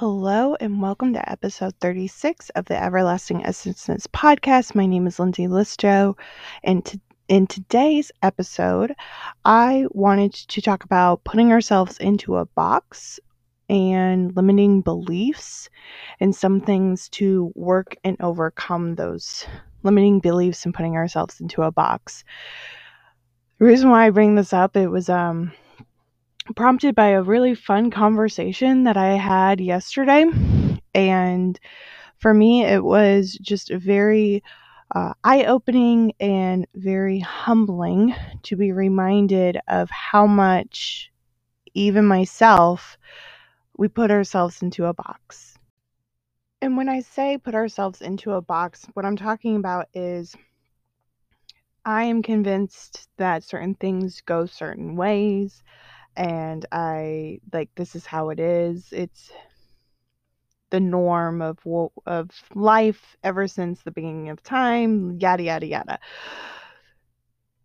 Hello, and welcome to episode 36 of the Everlasting Essences podcast. My name is Lindsay Listo, and to, in today's episode, I wanted to talk about putting ourselves into a box and limiting beliefs and some things to work and overcome those limiting beliefs and putting ourselves into a box. The reason why I bring this up, it was um prompted by a really fun conversation that I had yesterday. And for me, it was just very uh, eye opening and very humbling to be reminded of how much, even myself, we put ourselves into a box. And when I say put ourselves into a box, what I'm talking about is I am convinced that certain things go certain ways and I like this is how it is. It's the norm of of life ever since the beginning of time, yada yada yada.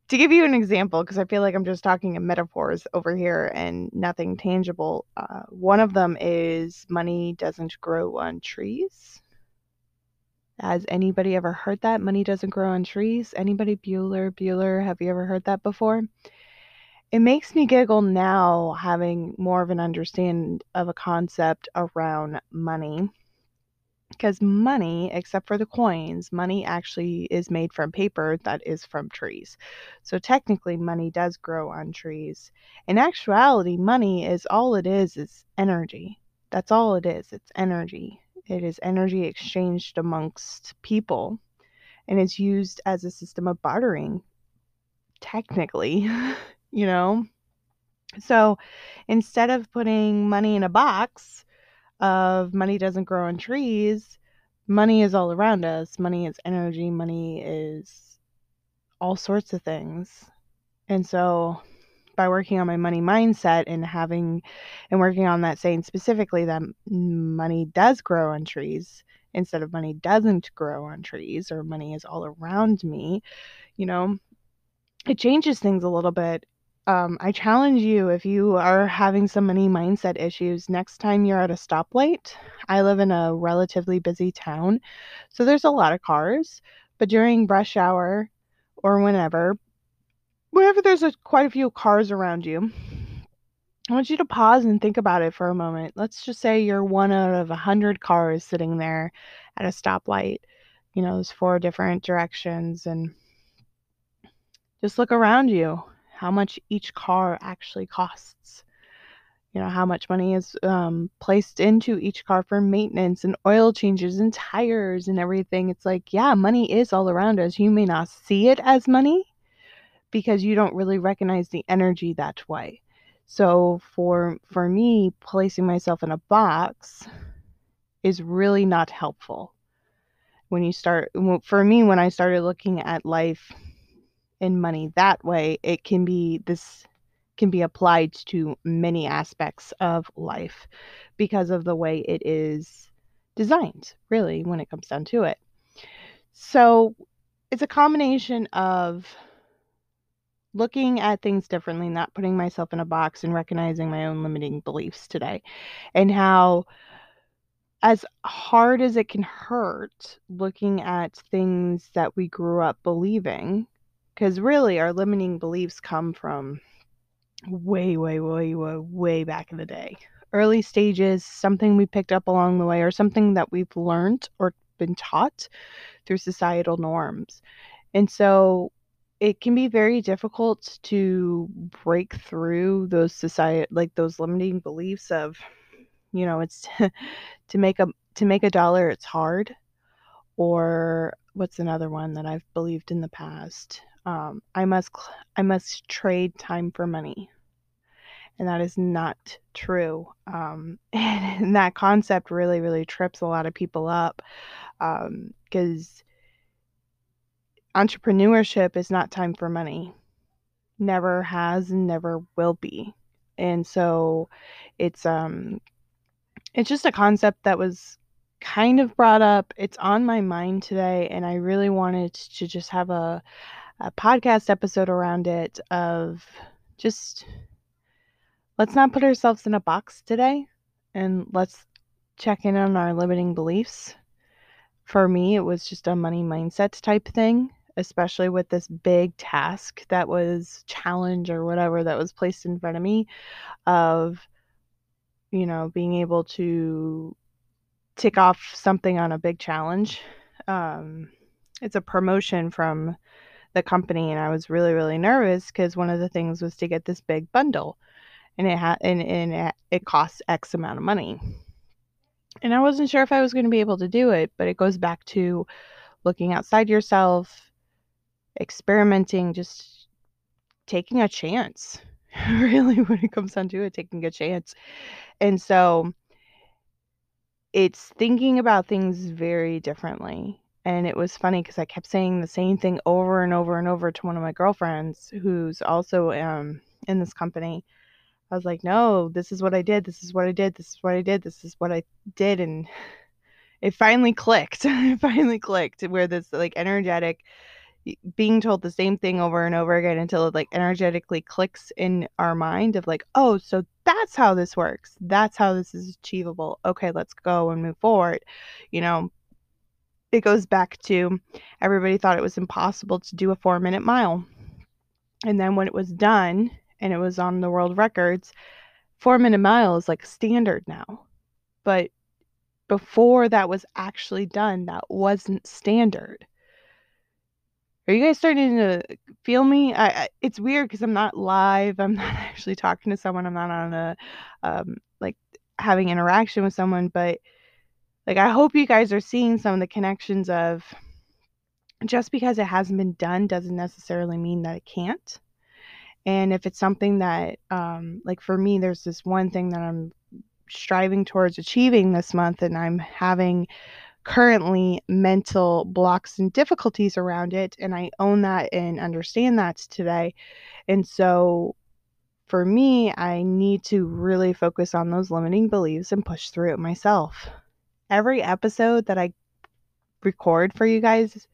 To give you an example, because I feel like I'm just talking in metaphors over here and nothing tangible, uh, one of them is money doesn't grow on trees. Has anybody ever heard that? Money doesn't grow on trees? Anybody? Bueller, Bueller, have you ever heard that before? It makes me giggle now having more of an understanding of a concept around money. Because money, except for the coins, money actually is made from paper that is from trees. So technically, money does grow on trees. In actuality, money is all it is is energy. That's all it is. It's energy. It is energy exchanged amongst people and it's used as a system of bartering, technically. you know? So instead of putting money in a box of money doesn't grow on trees, money is all around us. Money is energy, money is all sorts of things. And so by working on my money mindset and having and working on that saying specifically that money does grow on trees instead of money doesn't grow on trees or money is all around me, you know, it changes things a little bit um, I challenge you if you are having some money mindset issues, next time you're at a stoplight. I live in a relatively busy town, so there's a lot of cars, but during rush hour or whenever, whenever there's a, quite a few cars around you, I want you to pause and think about it for a moment. Let's just say you're one out of a hundred cars sitting there at a stoplight. You know, there's four different directions, and just look around you how much each car actually costs. You know, how much money is um, placed into each car for maintenance and oil changes and tires and everything. It's like, yeah, money is all around us. You may not see it as money because you don't really recognize the energy that way. So for for me, placing myself in a box is really not helpful. When you start for me when I started looking at life in money that way, it can be this can be applied to many aspects of life because of the way it is designed, really, when it comes down to it. So it's a combination of looking at things differently, not putting myself in a box and recognizing my own limiting beliefs today, and how as hard as it can hurt looking at things that we grew up believing because really, our limiting beliefs come from way, way, way, way, way back in the day. Early stages, something we picked up along the way, or something that we've learned or been taught through societal norms. And so it can be very difficult to break through those society like those limiting beliefs of you know it's to make a to make a dollar it's hard or what's another one that I've believed in the past um, I must I must trade time for money, and that is not true. Um, and that concept really really trips a lot of people up because um, entrepreneurship is not time for money, never has and never will be, and so it's um it's just a concept that was kind of brought up. It's on my mind today, and I really wanted to just have a a podcast episode around it of just let's not put ourselves in a box today and let's check in on our limiting beliefs. For me, it was just a money mindset type thing, especially with this big task that was challenge or whatever that was placed in front of me of you know, being able to tick off something on a big challenge. Um, it's a promotion from the company, and I was really, really nervous because one of the things was to get this big bundle, and it had and, and it, costs X amount of money. And I wasn't sure if I was going to be able to do it, but it goes back to looking outside yourself, experimenting, just taking a chance. really, when it comes down to it, taking a chance. And so it's thinking about things very differently. And it was funny because I kept saying the same thing over and over and over to one of my girlfriends who's also um, in this company. I was like, no, this is what I did. This is what I did. This is what I did. This is what I did. And it finally clicked. it finally clicked where this like energetic being told the same thing over and over again until it like energetically clicks in our mind of like, oh, so that's how this works. That's how this is achievable. Okay, let's go and move forward. You know, it goes back to everybody thought it was impossible to do a four minute mile. And then when it was done and it was on the world records, four minute mile is like standard now. But before that was actually done, that wasn't standard. Are you guys starting to feel me? I, I it's weird because I'm not live. I'm not actually talking to someone. I'm not on a um, like having interaction with someone, but like I hope you guys are seeing some of the connections of just because it hasn't been done doesn't necessarily mean that it can't. And if it's something that um, like for me, there's this one thing that I'm striving towards achieving this month, and I'm having currently mental blocks and difficulties around it. And I own that and understand that today. And so for me, I need to really focus on those limiting beliefs and push through it myself. Every episode that I record for you guys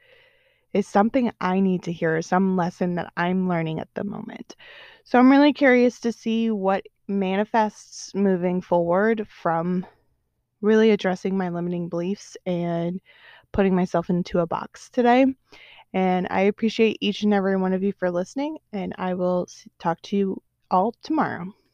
is something I need to hear, some lesson that I'm learning at the moment. So I'm really curious to see what manifests moving forward from really addressing my limiting beliefs and putting myself into a box today. And I appreciate each and every one of you for listening, and I will talk to you all tomorrow.